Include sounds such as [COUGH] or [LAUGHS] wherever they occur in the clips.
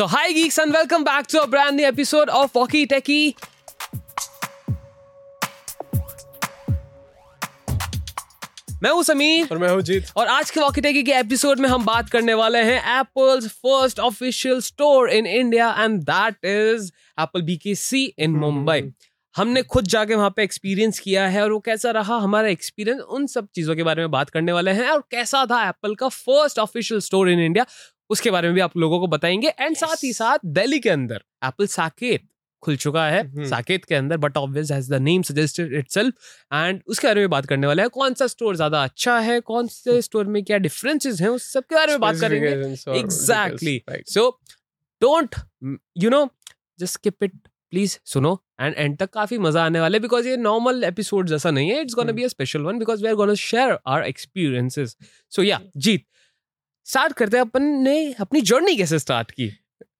So, hi geeks, and welcome back to a brand new episode of Walkie Techie. मैं हूँ समीर। और मैं हूँ जीत। और आज के वॉकी टेकी के एपिसोड में हम बात करने वाले हैं Apple's first official store in India and that is Apple BKC in Mumbai हमने खुद जाके वहाँ पे एक्सपीरियंस किया है और वो कैसा रहा हमारा एक्सपीरियंस उन सब चीज़ों के बारे में बात करने वाले हैं और कैसा था एप्पल का first official store in India उसके बारे में भी आप लोगों को बताएँगे। एंड साथ ही साथ दिल्ली के अंदर एप्पल साकेत खुल चुका है। हम्म। साकेत के अंदर but obvious has the name suggested itself and उसके बारे में बात करने वाले हैं। कौन सा स्टोर ज़्यादा अच्छा है? कौन से [LAUGHS] स्टोर में क्या डिफरेंसेस हैं? उस सब के बारे में बात करेंगे। right. So don't you know just skip it please सुनो। एंड एंड तक काफ़ी मज़ा आने वाला बिकॉज़ ये नॉर्मल एपिसोड जैसा नहीं है। It's gonna hmm. Be a special one because we are gonna share our experiences so या जीत स्टार्ट करते हैं अपन ने अपनी जर्नी कैसे स्टार्ट की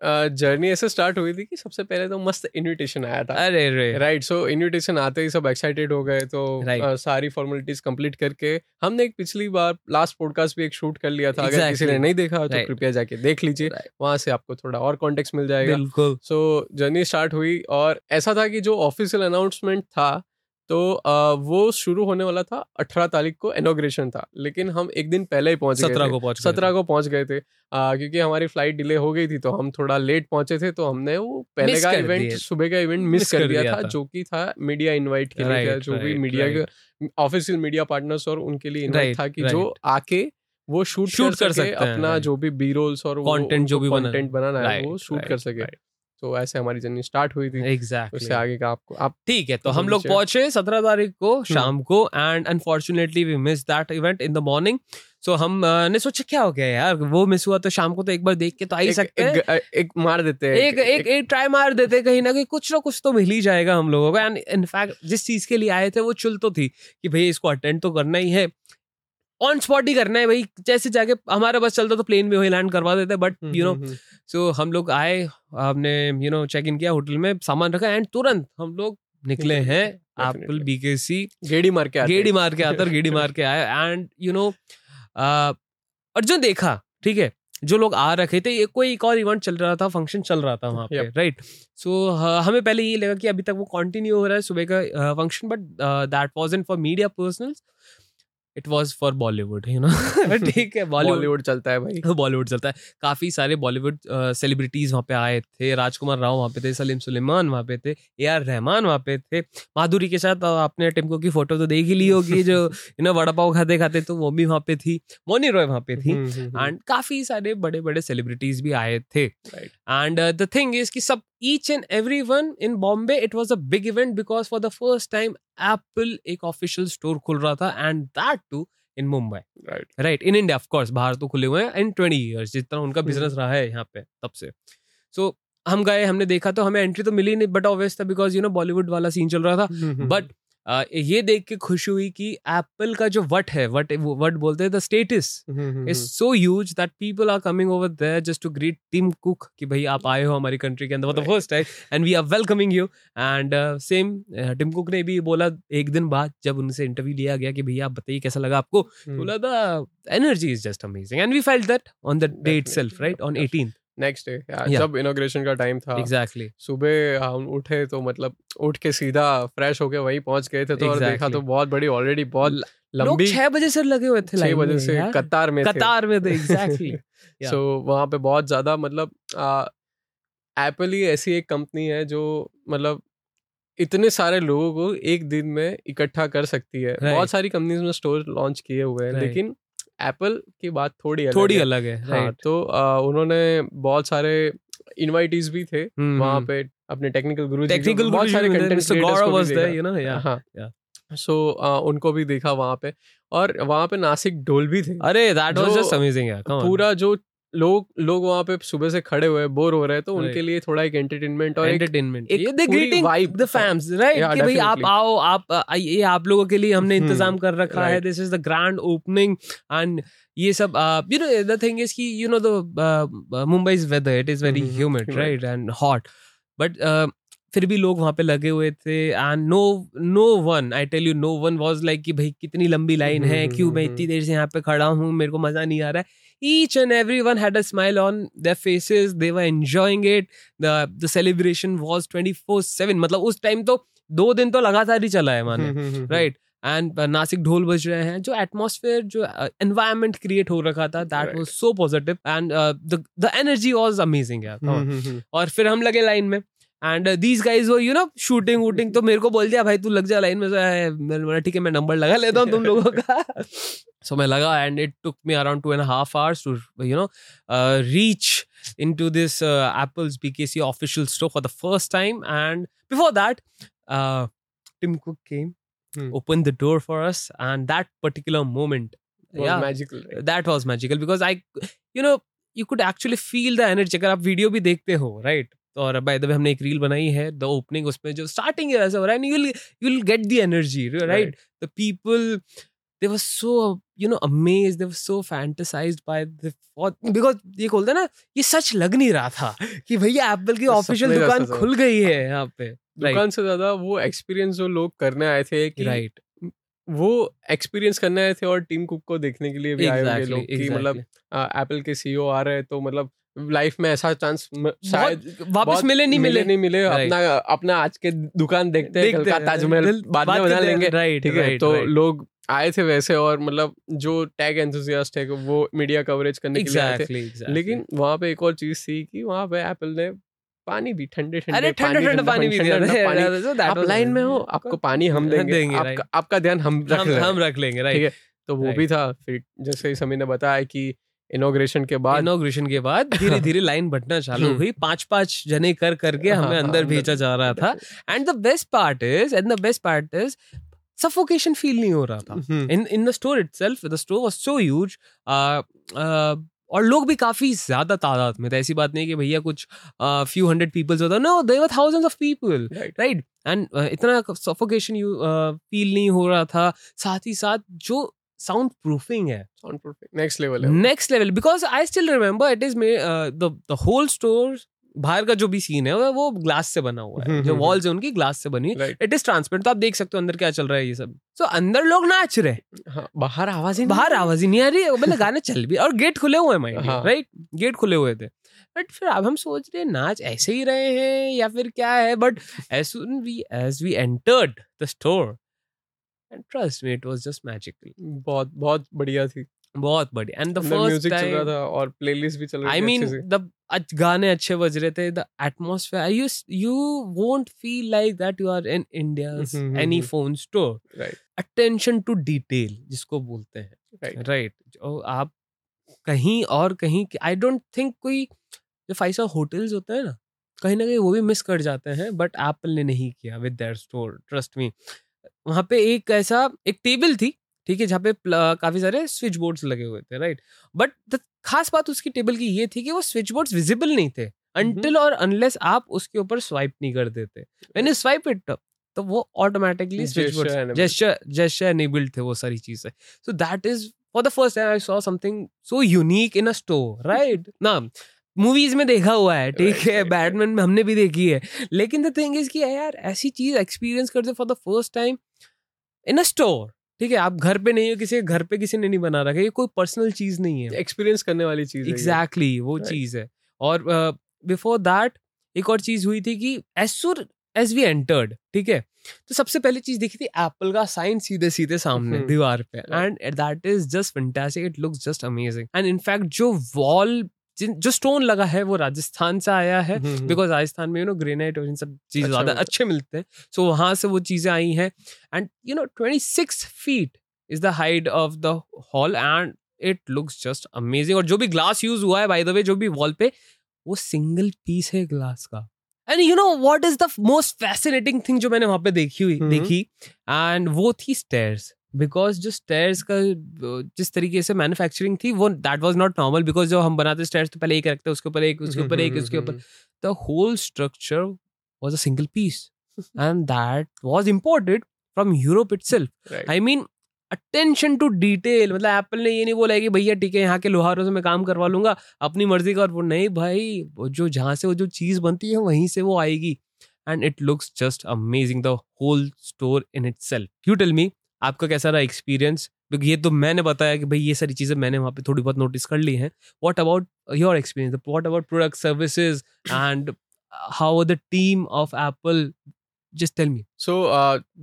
जर्नी ऐसे स्टार्ट हुई थी कि सबसे पहले तो मस्त इनविटेशन आया था अरे रे राइट सो इनविटेशन आते ही सब एक्साइटेड हो गए तो Right. अ, सारी फॉर्मेलिटीज कंप्लीट करके हमने एक पिछली बार लास्ट पॉडकास्ट भी एक शूट कर लिया था exactly. अगर. किसी ने नहीं देखा right. तो कृपया जाके देख लीजिए Right. वहाँ से आपको थोड़ा और कॉन्टेक्ट मिल जाएगा बिल्कुल सो जर्नी स्टार्ट हुई और ऐसा था कि जो ऑफिशियल अनाउंसमेंट था तो अ, वो शुरू होने वाला था अठारह तारीख को इनोग्रेशन था लेकिन हम एक दिन पहले ही पहुँच सत्रह को पहुँच गए सत्रह को पहुँच गए थे। आ, क्योंकि हमारी फ़्लाइट डिले हो गई थी तो हम थोड़ा लेट पहुँचे थे तो हमने वो पहले का इवेंट सुबह का इवेंट मिस कर दिया था। जो कि था मीडिया इन्वाइट के लिए जो भी मीडिया के ऑफिशियल मीडिया पार्टनर्स और उनके लिए इन्वाइट था कि जो आके वो शूट शूट कर सके अपना जो भी बी रोल्स और Content जो भी कंटेंट बनाना। है वो शूट कर सके. तो ऐसे हमारी जर्नी स्टार्ट हुई थी उससे एग्जैक्टली आगे का आपको आप ठीक है तो तो हम लोग पहुँचे सत्रह तारीख को हम्म। शाम को and unfortunately we miss that event in the morning so हम ने सोचा क्या हो गया यार वो मिस हुआ तो शाम को तो एक बार देख के तो आ ही एक, सकते हैं। एक, एक मार देते हैं एक एक एक ट्राई मार देते हैं कहीं ना कहीं कुछ ना कुछ तो मिल ही जाएगा हम लोगों को। एंड इनफैक्ट जिस चीज़ के लिए आए थे वो चुल तो थी कि भाई इसको अटेंड तो करना ही है। ऑन स्पॉट ही करना है भाई जैसे जाके हमारा बस चलता तो प्लेन में वही लैंड करवा देते but hmm, you know hmm, hmm. So हम लोग आए हमने यू नो चेक इन किया होटल में सामान रखा एंड तुरंत हम लोग निकले निकले, हैं. एप्पल बीकेसी गेड़ी मार के गेड़ी मार के आता गेड़ी मार के आए एंड यू नो और जो देखा ठीक है जो लोग आ रखे थे ये कोई एक और इवेंट चल रहा था फ़ंक्शन चल रहा था वहाँ पे. राइट सो हमें पहले ये लगा कि अभी तक वो कंटिन्यू हो रहा है सुबह का function but that wasn't for media personals it was for Bollywood you know ठीक है बॉलीवुड चलता है भाई। [LAUGHS] बॉलीवुड चलता है। काफ़ी सारे बॉलीवुड सेलिब्रिटीज वहाँ पे आए थे। राजकुमार राव वहाँ पे थे सलीम सुलेमान वहाँ पे थे ए आर रहमान वहाँ पे थे। माधुरी के साथ आपने टिमको की फ़ोटो तो देख ही ली होगी [LAUGHS] जो यू नो वड़ा पाव खाते खाते तो वो भी वहाँ पे थी। मोनी रॉय वहाँ पे थी। हम्म, हम्म, हम्म। एंड काफ़ी सारे बड़े बड़े सेलिब्रिटीज भी आए थे। एंड द थिंग इज़ कि सब each and every one in Bombay it was a big event because for the first time Apple एक ऑफिशियल स्टोर खुल रहा था and that too in Mumbai right right in India of course बाहर तो खुले हुए हैं इन ट्वेंटी ईयर्स जितना उनका। बिज़नेस रहा है यहाँ पे तब से। सो हम गए हमने देखा तो हमें एंट्री तो मिली नहीं बट ऑब्वियस था बिकॉज़ यू नो बॉलीवुड वाला सीन चल रहा था बट ये देख के खुश हुई कि एप्पल का जो वट है वट वट बोलते हैं the status is so huge that people are coming over there just to greet Tim Cook कि भाई आप आए हो हमारी कंट्री के अंदर for first time and we are welcoming you and same Tim Cook ने भी बोला एक दिन बाद जब उनसे इंटरव्यू लिया गया कि भैया आप बताइए कैसा लगा आपको हम्म। बोला the energy is just amazing and we felt that on the day itself right on 18th next day जब इनोग्रेशन का टाइम था एग्जैक्टली exactly. सुबह हम उठे तो मतलब उठ के सीधा फ्रेश होके वहीं पहुँच गए थे तो exactly. और देखा तो बहुत बड़ी ऑलरेडी बहुत लंबी छह बजे से लगे हुए थे छह बजे से कतार में कतार में थे एग्जैक्टली सो [LAUGHS] वहाँ पे बहुत ज़्यादा मतलब एप्पल ही ऐसी एक कंपनी है जो मतलब इतने सारे लोगों को एक दिन में इकट्ठा कर सकती है Right. बहुत सारी कंपनीज़ में स्टोर लॉन्च किए हुए हैं Right. लेकिन एप्पल की बात थोड़ी अलग थोड़ी है। अलग है हाँ तो आ, उन्होंने बहुत सारे इनवाइटीज भी थे वहाँ पे अपने टेक्निकल गुरु टेक्निकल बहुत सारे कंटेंट या हाँ. सो उनको भी देखा वहाँ पे और वहाँ पे नासिक ढोल भी थे। अरे दैट वाज जस्ट अमेजिंग यार पूरा जो लोग लोग वहाँ पे सुबह से खड़े हुए बोर हो रहे हैं तो Right. उनके लिए थोड़ा एक एंटरटेनमेंट और एंटरटेनमेंट एक ये greeting vibe the fams right कि भाई आप आओ आप आ, ये आप लोगों के लिए हमने हम्म, इंतज़ाम कर रखा है right. This is the grand opening and ये सब you know the thing is कि you know the Mumbai's weather it is very humid right and hot but फिर भी लोग वहाँ पे लगे हुए थे and no no one I tell you no one was like कि भाई कितनी लंबी लाइन है हम्म, क्यों मैं इतनी देर से यहाँ पे खड़ा हूँ मेरे को मज़ा नहीं आ रहा है। Each and everyone had a smile on their faces. They were enjoying it. The the celebration was 24/7 मतलब उस टाइम तो दो दिन तो लगातार ही चला है माने हम्म, हम्म, हम्म, राइट एंड नासिक ढोल बज रहे हैं जो एटमॉस्फेयर जो एनवायरनमेंट क्रिएट हो रखा था that. Was so positive and the energy was amazing और फिर हम लगे लाइन में। एंड दीज गाइज़ वो यू नो शूटिंग वूटिंग तो मेरे को बोल दिया भाई तू लग जा लाइन में ठीक है मैं नंबर लगा लेता हूँ तुम लोगों का। [LAUGHS] सो मैं लगा and it took me around two and half hours to you know reach in to this Apple's B K C official store for the first time and before that Tim Cook came open the door for us and that particular moment that was magical because I you know you could actually feel the energy अगर आप video भी देखते हो right और by the way हमने एक reel बनाई है द ओपनिंग उसमें जो स्टार्टिंग ऐसा हो रहा है you will get the energy right the people they were so you know amazed they were so fantasized by the because ये खोलते ना ये सच लग नहीं रहा था [LAUGHS] कि भैया एप्पल की ऑफिशियल दुकान खुल गई है यहाँ पे दुकान से ज़्यादा वो एक्सपीरियंस जो लोग करने आए थे कि राइट वो एक्सपीरियंस करने आए थे और टीम कुक को देखने के लिए भी आए होंगे लोग कि मतलब एप्पल के सीईओ आ रहे हैं तो मतलब लाइफ में ऐसा चांस शायद वापस मिले नहीं मिले। नहीं मिले। अपना अपना आज के दुकान देखते हैं कल का ताजमहल बाद में बना लेंगे ठीक है? तो लोग आए थे वैसे और मतलब जो टैग एंथुसियास्ट है वो मीडिया कवरेज करने के लिए आए थे। Exactly. लेकिन वहाँ पे एक और चीज़ थी कि वहाँ पे एप्पल ने पानी भी ठंडे ठंडे अरे ठंडा ठंडा पानी भी दिया पानी। [LAUGHS] आप लाइन में हो आपको [LAUGHS] पानी हम देंगे, आपका ध्यान हम रख हम रख लेंगे राइट तो वो भी था। फिर जैसे ही समी ने बताया कि इनोग्रेशन के बाद। इनोग्रेशन के बाद धीरे धीरे लाइन बढ़ना चालू हम्म। हुई। पाँच पाँच जने कर करके हाँ, हमें हाँ, अंदर अंदर- भेजा जा रहा था। And the best part is and the best part is suffocation feel नहीं हो रहा था। in the store itself the store was so huge uh, uh, और लोग भी काफ़ी ज़्यादा तादाद में थे। ऐसी बात नहीं कि भैया कुछ फ्यू हंड्रेड पीपल्स होता। No there were thousands of people right and इतना सफोकेशन यू फील नहीं हो रहा था। साथ ही साथ जो साउंड प्रूफिंग है Sound proofing. next level है next level because I still remember it is the whole store बाहर का जो भी सीन है वो- ग्लास से बना हुआ है। हम्म, जो हम्म, वॉल्स है उनकी ग्लास से बनी हुई। इट इज़ ट्रांसपेरेंट तो आप देख सकते हो अंदर क्या चल रहा है ये सब। सो अंदर लोग नाच रहे हैं। हाँ बाहर आवाज़ ही बाहर। आवाज़ ही नहीं आ रही है मतलब [LAUGHS] गाने चल भी और गेट खुले हुए हैं हाँ। राइट गेट खुले हुए थे। बट फिर अब हम सोच रहे हैं नाच ऐसे ही रहे हैं या फिर क्या है? But as soon we as we entered the store and trust me it was just magical बहुत बहुत बढ़िया थी। बहुत बढ़िया। एंड द फ़र्स्ट म्यूज़िक चल रहा था और प्लेलिस्ट भी चल रही आई मीन द गाने अच्छे बज रहे थे the atmosphere you you won't feel like that you are in India any phone store right attention to detail जिसको बोलते हैं। राइट राइट आप कहीं और कहीं आई डोंट थिंक कोई जो फाइव स्टार होटल्स होते हैं ना कहीं ना कहीं वो भी मिस कर जाते हैं बट एप्पल ने नहीं किया with their store trust me वहाँ पे एक ऐसा एक टेबल थी ठीक है जहाँ पे काफ़ी सारे स्विच बोर्ड्स लगे हुए थे राइट? बट द खास बात उसकी टेबल की ये थी कि वो स्विच बोर्ड्स विजिबल नहीं थे अनटिल और अनलेस आप उसके ऊपर स्वाइप नहीं कर देते। मैंने स्वाइप इट तो वो automatically switch board. Gesture gesture enabled थे वो सारी चीज़ें। So that is for the first time I saw something so unique in a store, right? [LAUGHS] ना मूवीज़ में देखा हुआ है ठीक Right, है right, बैटमैन में हमने भी देखी है। लेकिन द थिंग इज़ कि यार ऐसी चीज़ एक्सपीरियंस करते for the first time in a store ठीक है? आप घर पे नहीं हो किसी के घर पे किसी ने नहीं बना रखा ये कोई पर्सनल चीज़ नहीं है। एक्सपीरियंस करने वाली चीज़। एग्जैक्टली वो Right. चीज़ है। और बिफोर uh, दैट एक और चीज़ हुई थी कि एज सुर एज वी एंटर्ड ठीक है? तो सबसे पहली चीज़ देखी थी एप्पल का साइन सीधे सीधे सामने हम्म। दीवार पे। And that is just fantastic it looks just amazing and in fact जो वॉल जो स्टोन लगा है वो राजस्थान से आया है। हम्म, हम्म। बिकॉज़ राजस्थान में यू नो ग्रेनाइट और इन सब चीज़ अच्छा ज़्यादा अच्छे मिलते हैं। सो वहाँ से वो चीज़ें आई हैं। And you know 26 feet is the height of the hall and it looks just amazing और जो भी ग्लास यूज़ हुआ है बाय द वे जो भी वॉल पे वो सिंगल पीस है ग्लास का। And you know what is the most fascinating thing जो मैंने वहाँ पे देखी हुई हम्म। देखी? एंड वो थी स्टेयर्स बिकॉज़ जो स्टेयर्स का जिस तरीके से मैन्युफैक्चरिंग थी वो that was not normal because जो हम बनाते स्टेयर्स तो पहले एक रखते उसके ऊपर एक उसके ऊपर एक उसके ऊपर the whole structure was a single piece and that was imported from Europe itself. Right. I mean attention to detail मतलब एप्पल ने ये नहीं बोला है कि भैया ठीक है यहाँ के लोहारों से मैं काम करवा लूँगा अपनी मर्ज़ी का और वो नहीं भाई वो जो जहाँ से वो जो चीज़ बनती है वहीं से वो आएगी and it looks just amazing the whole store in itself you tell me आपका कैसा रहा एक्सपीरियंस क्योंकि ये तो मैंने बताया कि भाई ये सारी चीज़ें मैंने वहाँ पे थोड़ी बहुत नोटिस कर ली हैं। What about your experience what about product services and how the team of Apple just tell me so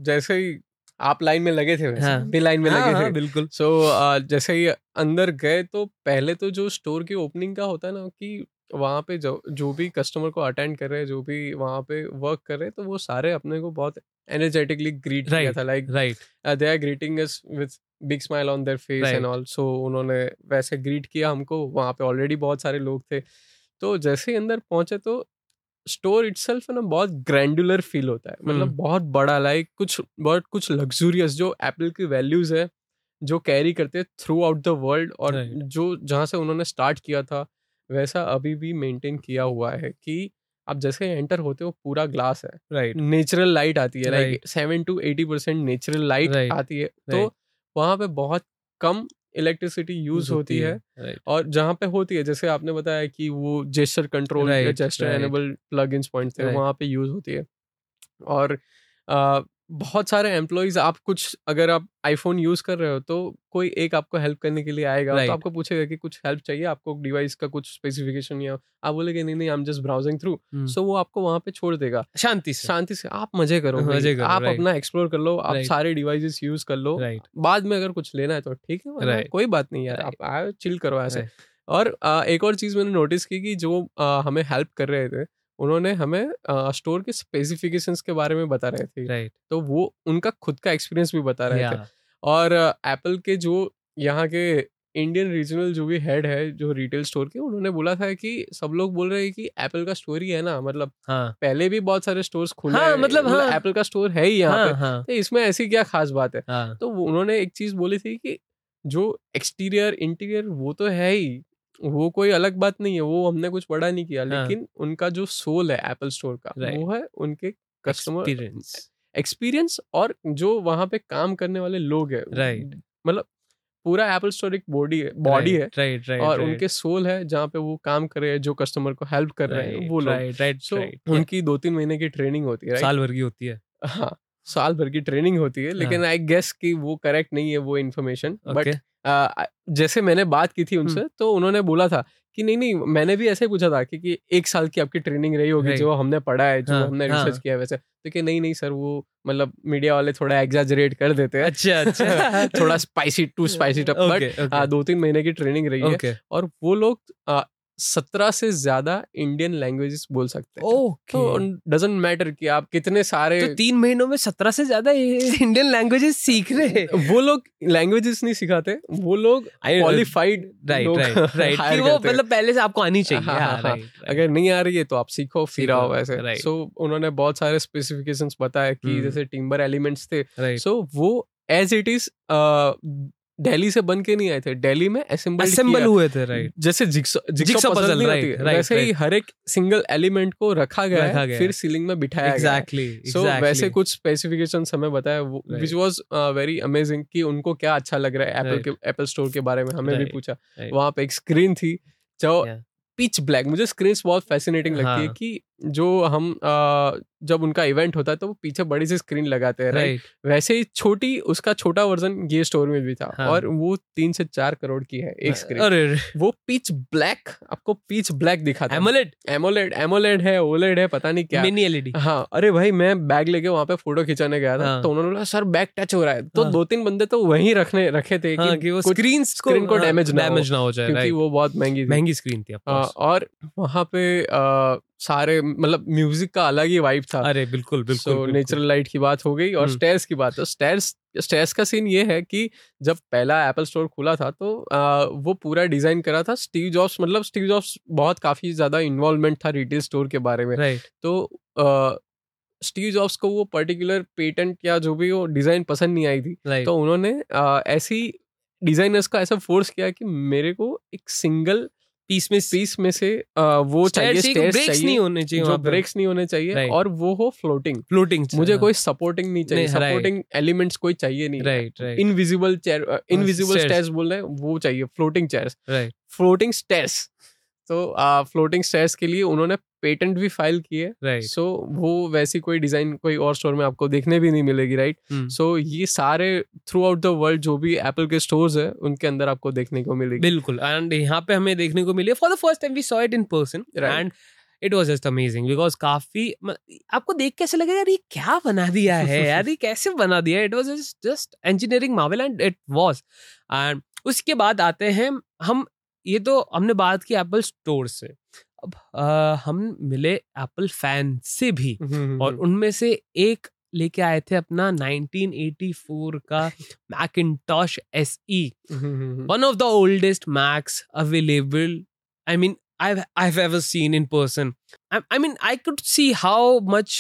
जैसे ही आप लाइन में लगे थे वैसे हाँ। भी लाइन में हाँ, लगे हाँ, थे। बिल्कुल। सो जैसे ही अंदर गए तो पहले तो जो स्टोर की ओपनिंग का होता है ना कि वहाँ पे जो जो भी कस्टमर को अटेंड कर रहे हैं जो भी वहाँ पे वर्क कर रहे हैं तो वो सारे अपने को बहुत एनर्जेटिकली ग्रीट किया Right. था like right they are greeting us with big smile on their face. And also उन्होंने वैसे ग्रीट किया हमको वहाँ पे ऑलरेडी बहुत सारे लोग थे तो जैसे ही अंदर पहुँचे तो स्टोर इटसेल्फ ना बहुत ग्रैंडुलर फील होता है मतलब हम्म। बहुत बड़ा लाइक कुछ बहुत कुछ लग्जूरियस जो एप्पल की वैल्यूज़ है जो कैरी करते हैं थ्रू आउट द वर्ल्ड और Right. जो जहाँ से उन्होंने स्टार्ट किया था वैसा अभी भी मेंटेन किया हुआ है कि आप जैसे एंटर होते हो पूरा ग्लास है। राइट। नेचुरल लाइट आती है like seven to eighty percent natural light आती है। तो. वहाँ पे बहुत कम इलेक्ट्रिसिटी यूज़ होती है। राइट। और जहाँ पे होती है जैसे आपने बताया कि वो gesture control gesture enable plug in point थे. वहाँ पे यूज़ होती है। और बहुत सारे एम्प्लॉयज़ आप कुछ अगर आप आईफोन यूज़ कर रहे हो तो कोई एक आपको हेल्प करने के लिए आएगा Right. तो आपको पूछेगा कि कुछ हेल्प चाहिए आपको डिवाइस का कुछ स्पेसिफिकेशन या आप बोलेगे नहीं नहीं I am just browsing through. So वो आपको वहाँ पे छोड़ देगा शांति से शांति से आप मज़े करो। मज़े करो, आप right. अपना एक्सप्लोर कर लो आप Right. सारे डिवाइसेस यूज़ कर लो बाद में अगर कुछ लेना है तो ठीक है Right. कोई बात नहीं यार आप चिल करो ऐसे और एक और चीज़ मैंने नोटिस की कि जो हमें हेल्प कर रहे थे उन्होंने हमें स्टोर के स्पेसिफिकेशंस के बारे में बता रहे थे। राइट। तो वो उनका खुद का एक्सपीरियंस भी बता रहे थे। और एप्पल के जो यहाँ के इंडियन रीजनल जो भी हेड है जो रिटेल स्टोर के उन्होंने बोला था कि सब लोग बोल रहे हैं कि एप्पल का स्टोर ही है ना मतलब हाँ। पहले भी बहुत सारे स्टोर्स खुले हाँ, हैं, मतलब हाँ। एप्पल का स्टोर है ही यहाँ हाँ पे। हाँ। तो इसमें ऐसी क्या खास बात है? हाँ। तो उन्होंने एक चीज़ बोली थी कि जो एक्सटीरियर इंटीरियर वो तो है ही। वो कोई अलग बात नहीं है वो हमने कुछ बड़ा नहीं किया हाँ। लेकिन उनका जो सोल है एप्पल स्टोर का Right. वो है उनके कस्टमर एक्सपीरियंस एक्सपीरियंस और जो वहाँ पे काम करने वाले लोग हैं। Right. मतलब पूरा एप्पल स्टोर एक बॉडी है बॉडी है राइट राइट और उनके सोल है जहाँ पे वो काम कर रहे हैं जो कस्टमर को हेल्प कर रहे हैं वो लोग। राइट राइट सो उनकी दो तीन महीने की ट्रेनिंग होती है साल भर की होती है। हाँ। साल भर की ट्रेनिंग होती है लेकिन आई गेस कि वो करेक्ट नहीं है वो इन्फॉर्मेशन बट जैसे मैंने बात की थी उनसे तो उन्होंने बोला था कि नहीं नहीं मैंने भी ऐसे ही पूछा था कि, कि एक साल की आपकी ट्रेनिंग रही होगी जो हमने पढ़ा है जो हाँ, हमने रिसर्च हाँ. किया है वैसे। तो कि नहीं नहीं सर वो मतलब मीडिया वाले थोड़ा एग्जाजरेट कर देते हैं। अच्छा अच्छा। [LAUGHS] थोड़ा spicy too spicy but okay okay दो तीन महीने की ट्रेनिंग रही है। और वो लोग सत्रह से ज़्यादा इंडियन लैंग्वेजेस बोल सकते हैं। तो डजेंट मैटर कि आप कितने सारे तो तीन महीनों में सत्रह से ज़्यादा इंडियन लैंग्वेजेस [LAUGHS] सीख रहे हैं। वो लोग लैंग्वेजेस नहीं सिखाते वो लोग क्वालिफाइड राइट राइट वो मतलब पहले से आपको आनी चाहिए। हाँ, हाँ, हाँ, अगर नहीं आ रही है तो आप सीखो फिर आओ वैसे सो उन्होंने बहुत सारे स्पेसिफिकेशंस बताया कि हम्म. जैसे टिम्बर एलिमेंट्स थे। सो वो एज इट इज़ दिल्ली से बन के नहीं आए थे दिल्ली में असेंबल असेंबल हुए थे राइट जैसे जिक्सो जिक्सो पजल right, वैसे ही हर एक सिंगल एलिमेंट को रखा गया रखा है गया फिर सीलिंग में बिठाया गया एग्जैक्टली सो वैसे कुछ स्पेसिफिकेशन हमें बताया. विच वाज वेरी अमेजिंग कि उनको क्या अच्छा लग रहा है एप्पल के एप्पल स्टोर के बारे में हमें भी पूछा। वहाँ पे एक स्क्रीन थी जो पिच ब्लैक मुझे स्क्रीन बहुत फैसिनेटिंग लगती है हाँ. कि जो हम अ, जब उनका इवेंट होता है तो वो पीछे बड़ी सी स्क्रीन लगाते हैं राइट वैसे ही छोटी उसका छोटा वर्जन ये स्टोर में भी था हाँ. और वो तीन से चार करोड़ की है एक स्क्रीन अरे वो पिच ब्लैक आपको पिच ब्लैक दिखाता है। एमोलेड एमोलेड एमोलेड है ओलेड है पता नहीं क्या। मिनी एलईडी हाँ अरे भाई मैं बैग लेके वहाँ पे फ़ोटो खिंचाने गया था हाँ। तो उन्होंने बोला सर बैग टच हो रहा है। तो हाँ। दो तीन बंदे तो वहीं रखने रखे थे हाँ कि वो कुछ- स्क्रीन को डैमेज ना हो जाए क्योंकि वो बहुत महँगी महँगी स्क्रीन थी आ. और वहाँ पे आ, सारे मतलब म्यूज़िक का अलग ही वाइब था। अरे बिल्कुल बिल्कुल बिल्कुल। नेचुरल लाइट की बात हो गई और हम्म। स्टेयर्स की बात। तो स्टेयर्स स्टेयर्स का सीन ये है कि जब पहला एप्पल स्टोर खुला था तो आ, वो पूरा डिज़ाइन करा था स्टीव जॉब्स मतलब स्टीव जॉब्स बहुत काफ़ी ज़्यादा इन्वॉल्वमेंट था रिटेल स्टोर के बारे में। राइट तो स्टीव जॉब्स को वो पर्टिकुलर पेटेंट या जो भी वो डिज़ाइन पसंद नहीं आई थी। तो उन्होंने आ, ऐसी डिजाइनर्स का ऐसा फोर्स किया कि मेरे को एक सिंगल पीस में पीस में से आ, वो चाहिए ब्रेक्स नहीं होने चाहिए जो ब्रेक्स नहीं होने चाहिए. और वो हो फ्लोटिंग फ्लोटिंग मुझे कोई सपोर्टिंग नहीं चाहिए सपोर्टिंग एलिमेंट्स कोई चाहिए नहीं। Right right invisible chair invisible. Stairs बोल रहे हैं वो चाहिए floating chairs right floating stairs तो फ्लोटिंग स्टेयर्स के लिए उन्होंने पेटेंट भी फ़ाइल किए राइट सो वो वैसी कोई डिज़ाइन कोई और स्टोर में आपको देखने भी नहीं मिलेगी राइट हम्म। सो so, ये सारे थ्रू आउट द वर्ल्ड जो भी एप्पल के स्टोर्स है उनके अंदर आपको देखने को मिलेगी। बिल्कुल एंड यहाँ पे हमें देखने को मिली for the first time we saw it in person and it was just amazing because काफ़ी आपको देख के ऐसे लगेगा यार ये क्या बना दिया है? [LAUGHS] यार ये कैसे बना दिया it was just engineering marvel and it was and उसके बाद आते हैं हम ये तो हमने बात की एप्पल स्टोर से। अब आ, हम मिले एप्पल फ़ैन से भी और उनमें से एक लेके आए थे अपना 1984 का Macintosh S E one of the oldest Macs available I mean I I have seen in person I mean I could see how much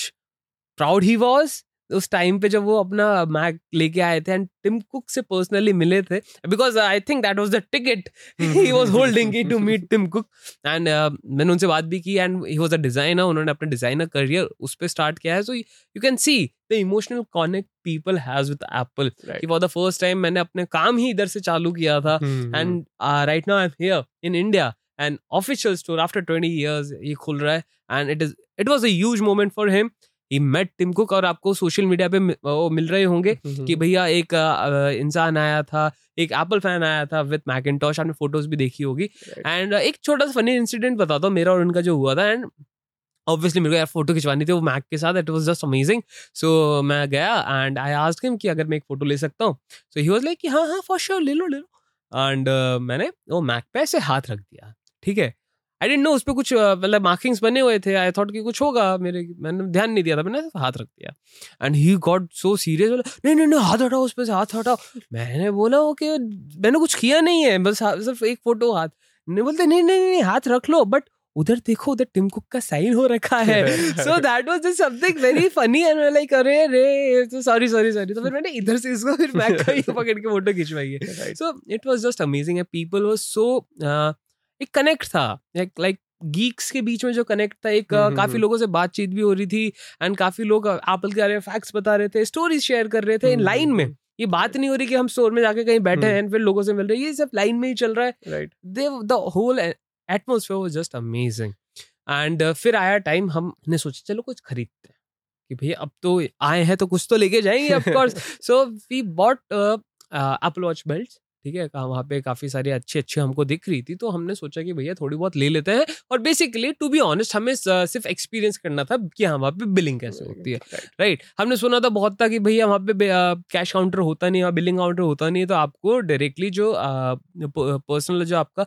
proud he was उस टाइम पे जब वो अपना मैक लेके आए थे एंड टिम कुक से personally मिले थे because I think that was the ticket he was holding to meet Tim Cook and मैंने उनसे बात भी की and he was a designer उन्होंने अपना डिज़ाइनर करियर उस पर स्टार्ट किया है। So you can see the emotional connect people has with Apple कि फॉर द फ़र्स्ट टाइम मैंने अपने काम ही इधर से चालू किया था। And uh, right now I'm here in India an official store. After 20 years ये खुल रहा है and it is it was a huge moment for him. He met Tim Cook और आपको सोशल मीडिया पे वो मिल रहे होंगे कि भैया एक इंसान आया था एक एप्पल फ़ैन आया था विद मैकिनटॉश आपने फ़ोटोज़ भी देखी होगी। एंड एक छोटा सा फनी इंसिडेंट बताता हूँ मेरा और उनका जो हुआ था एंड ऑब्वियसली मेरे को यार फ़ोटो खिंचवानी थी वो मैक के साथ it was just amazing so मैं गया एंड आई आस्क्ड हिम कि अगर मैं एक फ़ोटो ले सकता हूँ। सो ही वॉज़ लाइक कि हाँ हाँ फॉर श्योर ले लो ले लो। एंड मैंने वो मैक पे ऐसे हाथ रख दिया ठीक है? आई डेंट नो उस पर कुछ मतलब मार्किंग्स बने हुए थे। आई थॉट कि कुछ होगा। मेरे मैंने ध्यान नहीं दिया था। मैंने हाथ रख दिया। And he got so serious बोला नहीं नहीं नहीं हाथ हटाओ उस पर से हाथ हटाओ। मैंने बोला ओके मैंने कुछ किया नहीं है। बस सिर्फ़ एक फ़ोटो हाथ। नहीं बोलते नहीं नहीं नहीं हाथ रख लो। बट उधर देखो उधर टिम कुक का साइन हो रखा है। So that was just something very funny and मैं लाइक अरे रे तो सॉरी सॉरी सॉरी तो फिर मैंने इधर से इसको फिर मैं [LAUGHS] [LAUGHS] कहीं पकड़ के फ़ोटो खिंचवाई है। So it was just amazing people was so एक कनेक्ट था। लाइक लाइक गीक्स के बीच में जो कनेक्ट था एक हम्म, काफ़ी हम्म। लोगों से बातचीत भी हो रही थी एंड काफ़ी लोग एप्पल के बारे में फैक्ट्स बता रहे थे स्टोरीज शेयर कर रहे थे इन हम्म, लाइन में। हम्म, ये बात नहीं हो रही कि हम स्टोर में जाके कहीं बैठे हम्म। हैं फिर लोगों से मिल रहे हैं। ये सब लाइन में ही चल रहा है। Right the whole atmosphere was just amazing. And uh, फिर आया टाइम हमने सोचा चलो कुछ खरीदते हैं। कि भैया अब तो आए हैं तो कुछ तो लेके जाएँगे of course so we bought Apple watch belt ठीक है वहाँ पे काफ़ी सारी अच्छी अच्छी हमको दिख रही थी तो हमने सोचा कि भैया थोड़ी बहुत ले लेते हैं और बेसिकली टू बी ऑनेस्ट हमें सिर्फ़ एक्सपीरियंस करना था कि हाँ वहाँ पे बिलिंग कैसे होती है राइट हमने सुना था बहुत था कि भैया वहाँ पे कैश काउंटर होता नहीं है बिलिंग काउंटर होता नहीं है तो आपको डायरेक्टली जो पर्सनल जो आपका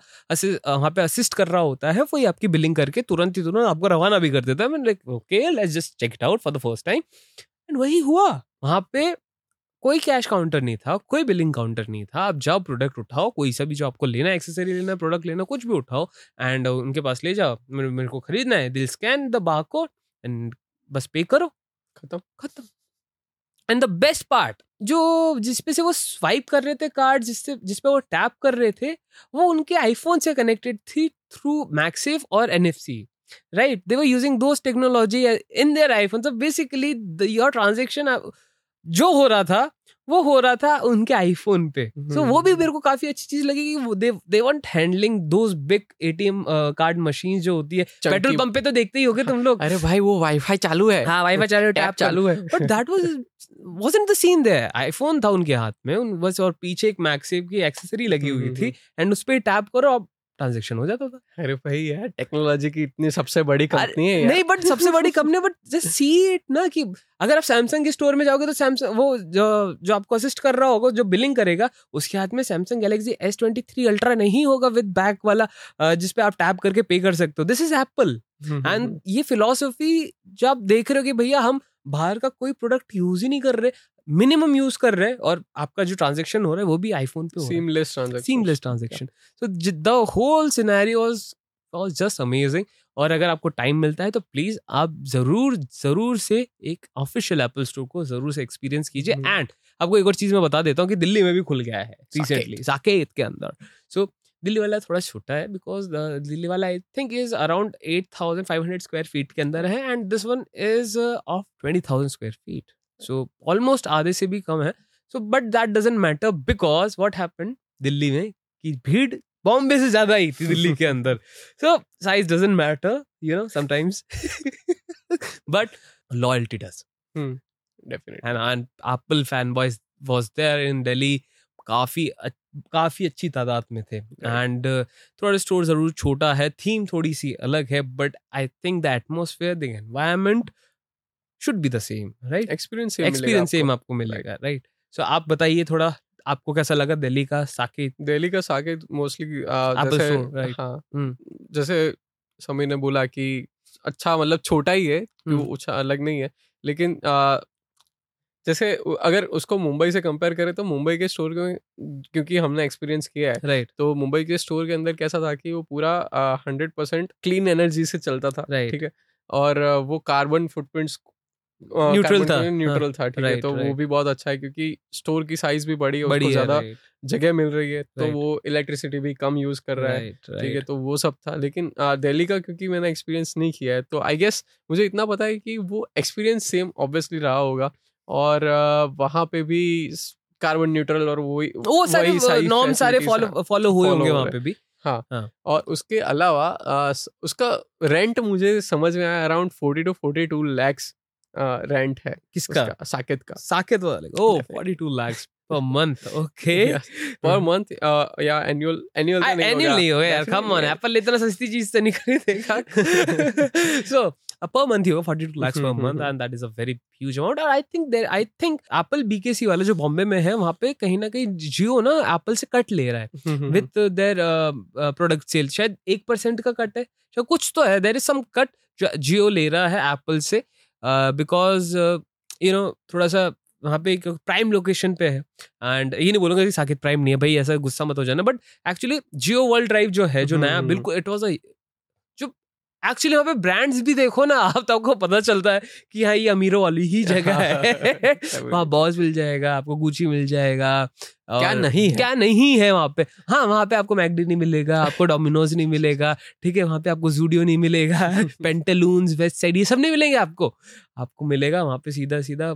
वहाँ पे असिस्ट कर रहा होता है वही आपकी बिलिंग करके तुरंत ही तुरंत आपको रवाना भी कर देता है। Okay let's just check it out for the first time and वही हुआ वहाँ पे कोई कैश काउंटर नहीं था कोई बिलिंग काउंटर नहीं था। आप जाओ प्रोडक्ट उठाओ कोई सा भी जो आपको लेना एक्सेसरी लेना प्रोडक्ट लेना कुछ भी उठाओ एंड उनके पास ले जाओ मेरे, को खरीदना है दिल स्कैन द बारकोड एंड बस पे करो। खत्म। खत्म। एंड द बेस्ट पार्ट जो जिसपे से वो स्वाइप कर रहे थे कार्ड जिससे जिसपे वो टैप कर रहे थे वो उनके आईफोन से कनेक्टेड थी थ्रू मैक्सेफ और NFC right they were using those technology in their iPhone so basically your transaction जो हो रहा था वो हो रहा था उनके आईफोन पे। सो so, वो भी मेरे को काफ़ी अच्छी चीज़ लगी कि वो they they want handling those big ATM card machine जो होती है। पेट्रोल पंप पे तो देखते ही होगे तुम लोग। अरे भाई वो वाईफाई चालू है। हाँ वाईफाई चालू टैप टैप चालू है। But that was wasn't the scene there. IPhone था उनके हाथ में उन बस और पीछे एक मैक्सेफ की एक्सेसरी लगी हुई हम्म, थी एंड उस पे टैप करो ट्रांजैक्शन हो जाता था। अरे भाई यार टेक्नोलॉजी की इतनी सबसे बड़ी कंपनी है नहीं बट सबसे बड़ी company but just see it ना कि अगर आप सैमसंग के स्टोर में जाओगे तो सैमसंग वो जो जो आपको असिस्ट कर रहा होगा जो बिलिंग करेगा उसके हाथ में Samsung Galaxy S twenty three Ultra नहीं होगा विद बैक वाला जिसपे आप टैप करके पे कर सकते हो। दिस इज़ एप्पल एंड ये फिलोसफी जो आप देख रहे हो कि भैया हम बाहर का कोई प्रोडक्ट यूज़ ही नहीं कर रहे मिनिमम यूज़ कर रहे और आपका जो ट्रांजेक्शन हो रहा है वो भी आईफोन पे हो रहा है। Seamless transaction seamless transaction so the whole scenario was just amazing और अगर आपको टाइम मिलता है तो प्लीज़ आप ज़रूर ज़रूर से एक ऑफिशियल एप्पल स्टोर को ज़रूर से एक्सपीरियंस कीजिए हम्म। एंड आपको एक और चीज़ मैं बता देता हूँ कि दिल्ली में भी खुल गया है रिसेंटली साकेत के अंदर। सो दिल्ली वाला थोड़ा छोटा है बिकॉज़ दिल्ली वाला I think is around eight thousand five hundred square feet के अंदर है and this one is of twenty thousand square feet so almost आधे से भी कम है. So but that doesn't matter because what happen Delhi में कि भीड़ बॉम्बे से ज़्यादा ही थी दिल्ली के अंदर. So size doesn't matter you know sometimes but loyalty does definitely and and Apple fanboys was there in Delhi. काफ़ी काफ़ी अच्छी तादाद में थे। एंड थोड़ा स्टोर ज़रूर छोटा है थीम थोड़ी सी अलग है but I think the atmosphere the environment should be the same right? Experience experience same आपको। मिलेगा राइट? सो आप बताइए थोड़ा आपको कैसा लगा दिल्ली का साकेत? दिल्ली का साकेत मोस्टली जैसे right. हाँ हम्म। जैसे समीर ने बोला कि अच्छा मतलब छोटा ही है वो हम्म। अच्छा अलग नहीं है लेकिन आ, जैसे अगर उसको मुंबई से कंपेयर करें तो मुंबई के स्टोर में क्योंकि हमने एक्सपीरियंस किया है। राइट तो मुंबई के स्टोर के अंदर कैसा था कि वो पूरा हंड्रेड परसेंट क्लीन एनर्जी से चलता था Right. ठीक है? और वो कार्बन फुटप्रिंट्स Neutral था, न्यूट्रल हाँ, था ठीक है? Right, तो वो भी बहुत अच्छा है क्योंकि स्टोर की साइज़ भी बड़ी है बड़ी उसको ज़्यादा जगह मिल रही है तो वो इलेक्ट्रिसिटी भी कम यूज़ कर रहा है ठीक है? तो वो सब था लेकिन दिल्ली का क्योंकि मैंने एक्सपीरियंस नहीं किया है तो आई गेस मुझे इतना पता है कि वो एक्सपीरियंस सेम ऑब्वियसली रहा होगा। और वहाँ पे भी कार्बन न्यूट्रल और वही वो सारे नॉर्म सारे फॉलो फॉलो हुए होंगे हो वहाँ पे भी? और उसके अलावा आ, उसका रेंट मुझे समझ में आया around forty two forty two lakhs rent है किसका? साकेत का। साकेत वाले ओ Definitely. 42 lakhs per month okay [LAUGHS] per month या एनुअल एनुअल एनुअल नहीं होगा। यार कम ऑन एप्पल इतना सस्ती चीज़ तो नहीं खरीदेगा। [LAUGHS] सो per month ही होगा 42 lakhs per month and that is a very huge amount. और I think there I think Apple BKC वाला जो बॉम्बे में है वहाँ पे कहीं ना कहीं जियो ना एप्पल से कट ले रहा है विथ देयर प्रोडक्ट सेल शायद एक परसेंट का कट है। शायद कुछ तो है। देर इज़ सम कट जियो ले रहा है एप्पल से बिकॉज़ यू नो थोड़ा सा वहाँ पे एक प्राइम लोकेशन पे है। एंड ये नहीं बोलूँगा कि साकिब प्राइम नहीं है। भाई ऐसा गुस्सा मत हो जाना। But actually Jio World Drive जो है जो नया हम्म। बिल्कुल इट वॉज़ जो एक्चुअली वहाँ पे ब्रांड्स भी देखो ना आप तो आपको पता चलता है कि हाँ ये अमीरों वाली ही जगह [LAUGHS] है। [LAUGHS] वहाँ बॉस मिल जाएगा आपको गुची मिल जाएगा क्या नहीं है? क्या नहीं है वहाँ पे? हाँ वहाँ पे आपको मैगडी नहीं मिलेगा आपको डोमिनोज नहीं मिलेगा ठीक है वहाँ पे आपको जूडियो नहीं मिलेगा पेंटेलून्स वेस्ट साइड ये सब नहीं मिलेंगे आपको। आपको मिलेगा वहाँ पे सीधा सीधा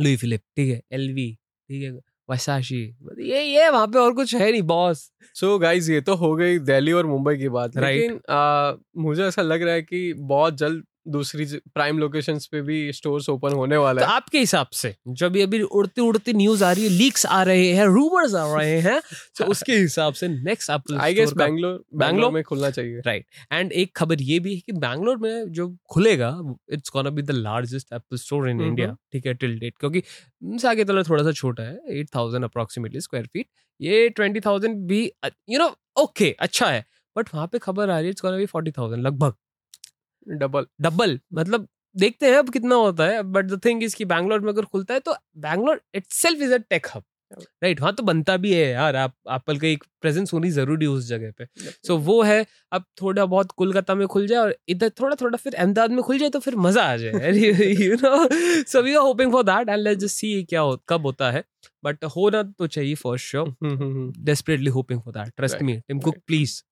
लुई फिलिप ठीक है एलवी ठीक है। वैसाशी। ये ये वहाँ पे और कुछ है नहीं बॉस। सो so गाइज़ ये तो हो गई दिल्ली और मुंबई की बात। Right. लेकिन आ, मुझे ऐसा लग रहा है कि बहुत जल्द दूसरी प्राइम लोकेशंस पे भी स्टोर्स ओपन होने तो वाला है। तो आपके हिसाब से जब अभी अभी उड़ती उड़ती न्यूज़ आ रही है लीक्स आ रहे हैं रूमर्स आ रहे हैं तो [LAUGHS] उसके हिसाब से next Apple I guess Bangalore Bangalore में खुलना चाहिए। Right right. एंड एक खबर ये भी है कि बैंगलोर में जो खुलेगा it's gonna be the largest Apple store in India ठीक है टिल डेट क्योंकि सागे तला थोड़ा सा छोटा है eight thousand approximately square feet ये ट्वेंटी थाउज़ेंड भी यू नो ओके अच्छा है बट वहाँ पे खबर आ रही है it's gonna be forty thousand लगभग। डबल। डबल? मतलब देखते हैं अब कितना होता है बट द थिंग इज़ कि बैंगलोर में अगर खुलता है तो Bangalore itself is a tech hub right वहाँ तो बनता भी है यार आप एप्पल का एक प्रेजेंस होनी ज़रूरी है उस जगह पे। सो वो है अब थोड़ा बहुत कोलकाता में खुल जाए और इधर थोड़ा थोड़ा फिर अहमदाबाद में खुल जाए तो फिर मज़ा आ जाए। You know so we are hoping for that and let's just see क्या हो, कब होता है। बट होना तो चाहिए for sure. Desperately hoping for that trust me Tim Cook please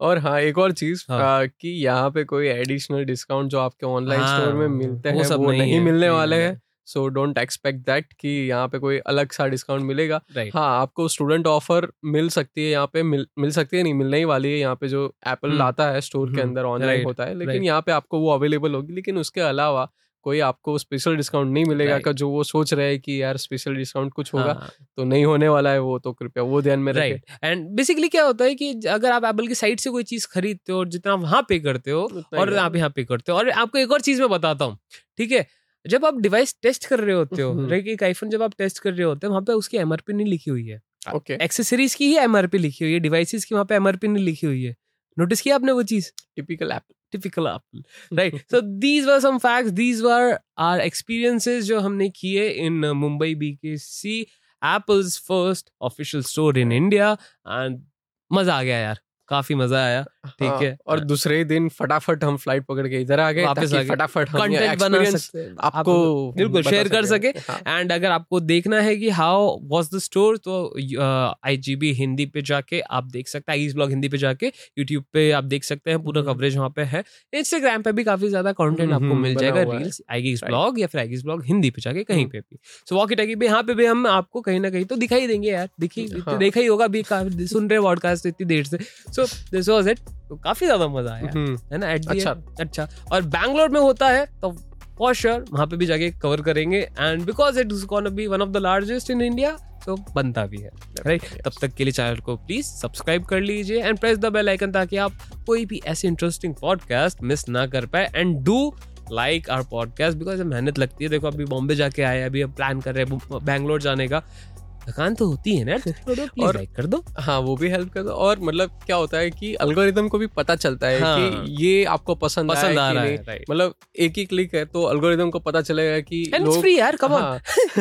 और हाँ एक और चीज़ हाँ। आ, कि यहाँ पे कोई एडिशनल डिस्काउंट जो आपके ऑनलाइन हाँ, स्टोर में मिलते वो हैं सब वो नहीं नहीं है, मिलने नहीं वाले है। सो डोंट एक्सपेक्ट दैट कि यहाँ पे कोई अलग सा डिस्काउंट मिलेगा राइट हाँ आपको स्टूडेंट ऑफ़र मिल सकती है यहाँ पे मिल मिल सकती है नहीं मिलने ही वाली है यहाँ पे जो एप्पल हम्म, लाता है स्टोर के हम्म, अंदर ऑनलाइन right, होता है लेकिन right. यहाँ पे आपको वो अवेलेबल होगी लेकिन उसके अलावा कोई आपको स्पेशल डिस्काउंट नहीं मिलेगा Right. का जो वो सोच रहे हैं कि यार स्पेशल डिस्काउंट कुछ होगा हाँ, तो नहीं होने वाला है वो तो कृपया वो ध्यान में राइट एंड बेसिकली क्या होता है कि अगर आप एप्पल की साइट से कोई चीज़ खरीदते हो और जितना वहाँ पे करते हो और आप यहाँ पे करते हो। और आपको एक और चीज़ मैं बताता हूँ ठीक है? जब आप डिवाइस टेस्ट कर रहे होते हो हम्म। एक आईफोन जब आप टेस्ट कर रहे होते हो वहाँ पे उसकी एमआरपी नहीं लिखी हुई है। ओके एक्सेसरीज की ही एमआरपी लिखी हुई है डिवाइसेस की वहाँ पे एमआरपी नहीं लिखी हुई है। नोटिस किया आपने वो चीज़ typical app typical apple right so these were some facts these were our experiences जो हमने किए in uh, mumbai bkc apple's first official store in india and मज़ा आ गया यार काफ़ी मज़ा आया ठीक हाँ, है। और दूसरे ही दिन फटाफट हम फ़्लाइट पकड़ के इधर आ गए वापस ताकि आ गए। फटाफट कंटेंट बना सकते आपको बिल्कुल शेयर कर सके। हाँ, एंड अगर आपको देखना है कि हाउ वाज द स्टोर तो आई जी बी हिंदी पे जाके आप देख सकते हैं। आईज ब्लॉग हिंदी पे जाके यूट्यूब पे आप देख सकते हैं। पूरा हम्म। कवरेज वहाँ पे है। इंस्टाग्राम पे भी काफ़ी ज़्यादा कंटेंट हम्म, आपको मिल जाएगा। रील्स आईगीज. ब्लॉग या फिर आईगीज ब्लॉग हिंदी पे जाके कहीं हम्म। पे भी। सो वॉकी टॉकी पे यहाँ पे भी हम आपको कहीं ना कहीं तो दिखाई देंगे यार। दिखी हाँ। देखा ही होगा। अभी काफ़ी सुन रहे पॉडकास्ट इतनी देर से। सो दिस वॉज़ इट तो काफ़ी ज़्यादा मज़ा आया। हम्म, है ना? एट अच्छा। अच्छा। और बैंगलोर में होता है तो फॉर श्योर वहाँ पे भी जाके कवर करेंगे। And because it is gonna be one of the largest in India तो बनता भी है। Right right? तब तक के लिए चैनल को प्लीज़ सब्सक्राइब कर लीजिए। And press the bell icon ताकि आप कोई भी ऐसे इंटरेस्टिंग पॉडकास्ट मिस ना कर पाए। And do like our podcast because मेहनत लगती है। देखो अभी बॉम्बे जाके आए अभी अब प्लान कर रहे हैं बैंगलोर जाने का। थकान तो होती है ना [LAUGHS] और- लाइक कर दो। हाँ वो भी हेल्प कर दो। और मतलब क्या होता है कि अल्गोरिदम को भी पता चलता है हाँ। कि ये आपको पसंद, पसंद आ रहा है मतलब एक ही क्लिक है तो अल्गोरिदम को पता चलेगा कि फ्री यार कम ऑन हाँ, [LAUGHS]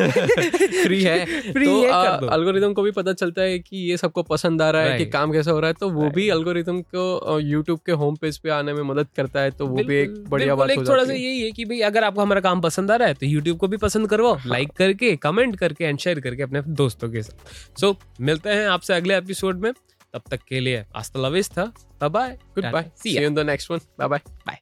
फ्री है। [LAUGHS] फ्री तो है अल्गोरिदम को भी पता चलता है कि ये सबको पसंद आ रहा है कि काम कैसा हो रहा है तो वो भी अल्गोरिदम को यूट्यूब के होम पेज पे आने में मदद करता है तो वो भी एक बढ़िया बात हो थोड़ा सा यही है कि भाई अगर आपको हमारा काम पसंद आ रहा है तो यूट्यूब को भी पसंद करो लाइक करके कमेंट करके एंड शेयर करके अपने दोस्तों के साथ। सो so, मिलते हैं आपसे अगले एपिसोड में। तब तक के लिए आस्ता लविस था bye bye goodbye see you in the next one bye bye bye